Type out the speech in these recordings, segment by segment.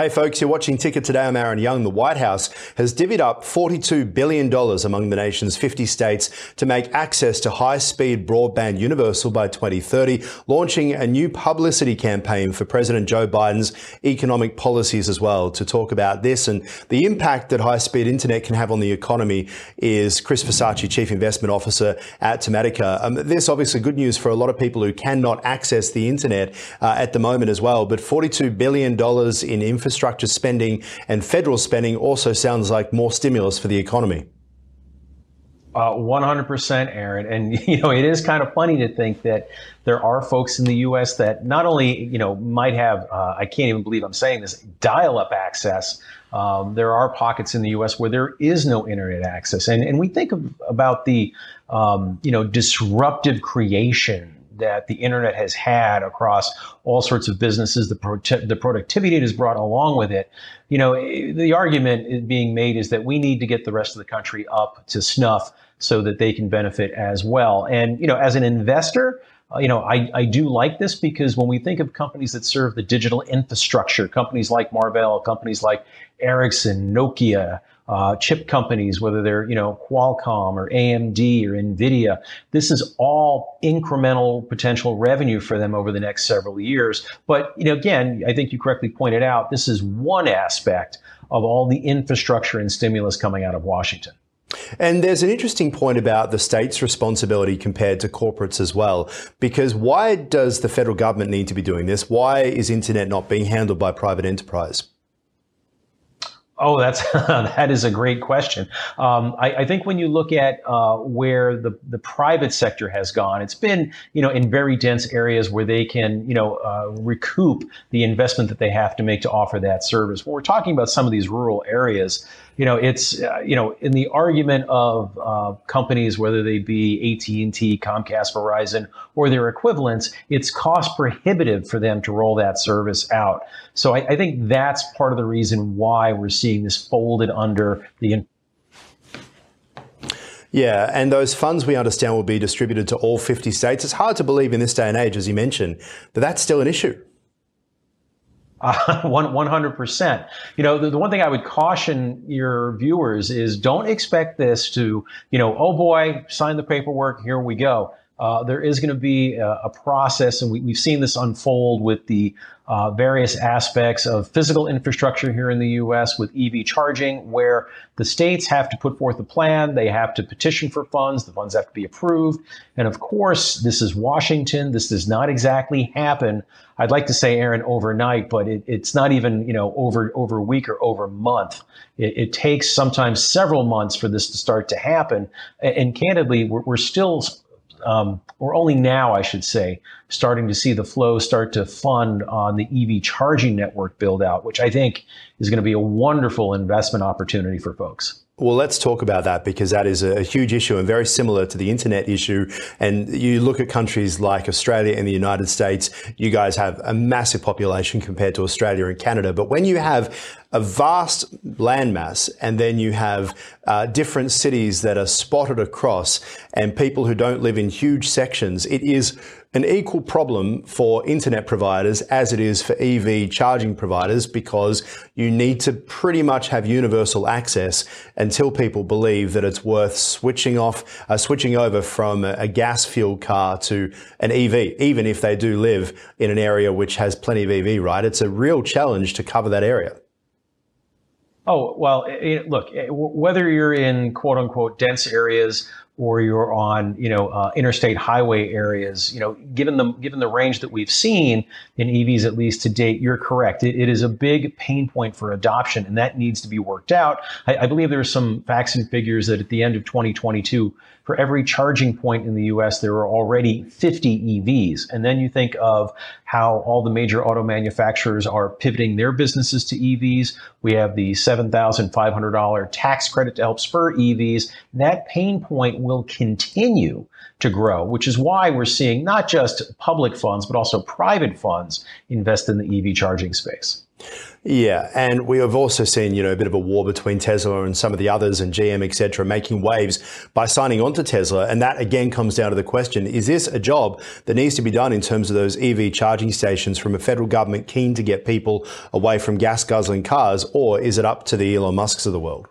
Hey folks, you're watching Ticker today. I'm Aaron Young. The White House has divvied up $42 billion among the nation's 50 states to make access to high-speed broadband universal by 2030, launching a new publicity campaign for President Joe Biden's economic policies as well. To talk about this and the impact that high-speed internet can have on the economy is Chris Versace, Chief Investment Officer at Tematica. Um, this obviously good news for a lot of people who cannot access the internet uh, at the moment as well, but $42 billion in infrastructure spending and federal spending also sounds like more stimulus for the economy. Uh, 100% Aaron. And, you know, it is kind of funny to think that there are folks in the U.S. that not only, you know, might have, uh, I can't even believe I'm saying this, dial up access. Um, there are pockets in the U.S. where there is no internet access. And, and we think of, about the, um, you know, disruptive creation that the internet has had across all sorts of businesses, the, pro- the productivity it has brought along with it. You know, the argument being made is that we need to get the rest of the country up to snuff so that they can benefit as well. And, you know, as an investor, uh, you know, I, I do like this because when we think of companies that serve the digital infrastructure, companies like Marvell, companies like Ericsson, Nokia, uh, chip companies, whether they're you know Qualcomm or AMD or Nvidia. This is all incremental potential revenue for them over the next several years. But you know, again, I think you correctly pointed out this is one aspect of all the infrastructure and stimulus coming out of Washington. And there's an interesting point about the state's responsibility compared to corporates as well. Because why does the federal government need to be doing this? Why is internet not being handled by private enterprise? Oh, that's that is a great question. Um, I, I, think when you look at uh, where the, the private sector has gone, it's been you know in very dense areas where they can you know uh, recoup the investment that they have to make to offer that service. When we're talking about some of these rural areas, you know, it's uh, you know in the argument of uh, companies, whether they be AT and T, Comcast, Verizon, or their equivalents, it's cost prohibitive for them to roll that service out. So I, I think that's part of the reason why we're seeing this folded under the. Yeah, and those funds we understand will be distributed to all 50 states. It's hard to believe in this day and age, as you mentioned, that that's still an issue. Uh, one hundred percent. You know, the, the, one thing I would caution your viewers is don't expect this to, you know, oh boy, sign the paperwork, here we go. Uh, there is going to be a, a process, and we, have seen this unfold with the uh, various aspects of physical infrastructure here in the U.S. with EV charging, where the states have to put forth a plan, they have to petition for funds, the funds have to be approved, and of course, this is Washington. This does not exactly happen. I'd like to say, Aaron, overnight, but it, it's not even you know over over a week or over a month. It, it, takes sometimes several months for this to start to happen, and, and candidly, we're, we're still um, or only now, I should say, starting to see the flow start to fund on the EV charging network build out, which I think is going to be a wonderful investment opportunity for folks. Well, let's talk about that because that is a huge issue and very similar to the internet issue. And you look at countries like Australia and the United States, you guys have a massive population compared to Australia and Canada. But when you have a vast landmass and then you have uh, different cities that are spotted across and people who don't live in huge sections, it is an equal problem for internet providers as it is for EV charging providers because you need to pretty much have universal access until people believe that it's worth switching off, uh, switching over from a, gas fueled car to an EV, even if they do live in an area which has plenty of EV, right? It's a real challenge to cover that area. Oh, well, it, look, whether you're in quote unquote dense areas or you're on, you know, uh, interstate highway areas, you know, given the given the range that we've seen in EVs at least to date, you're correct. it, it is a big pain point for adoption, and that needs to be worked out. I, I believe there are some facts and figures that at the end of 2022, for every charging point in the U.S., there are already 50 EVs, and then you think of how all the major auto manufacturers are pivoting their businesses to EVs. We have the $7,500 tax credit to help spur EVs. That pain point will continue to grow, which is why we're seeing not just public funds, but also private funds invest in the EV charging space. Yeah, and we have also seen, you know, a bit of a war between Tesla and some of the others and GM, etc., making waves by signing on to Tesla. And that again comes down to the question, is this a job that needs to be done in terms of those EV charging stations from a federal government keen to get people away from gas guzzling cars, or is it up to the Elon Musks of the world?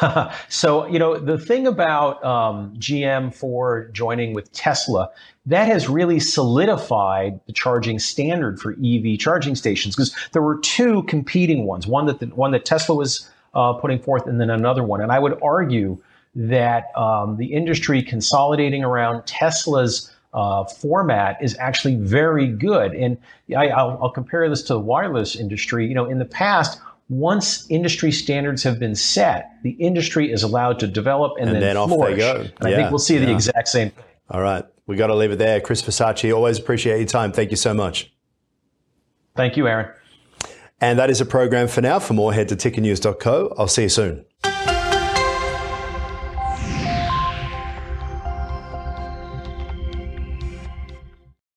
so, you know, the thing about um, GM for joining with Tesla, that has really solidified the charging standard for EV charging stations because there were two competing ones, one that the, one that Tesla was uh, putting forth, and then another one. And I would argue that um, the industry consolidating around Tesla's uh, format is actually very good. And I, will compare this to the wireless industry. You know, in the past, once industry standards have been set, the industry is allowed to develop and, and then, then off flourish. they go. And yeah, I think we'll see yeah. the exact same thing. All right. We got to leave it there. Chris Versace, always appreciate your time. Thank you so much. Thank you, Aaron. And that is a program for now. For more, head to tickernews.co. I'll see you soon.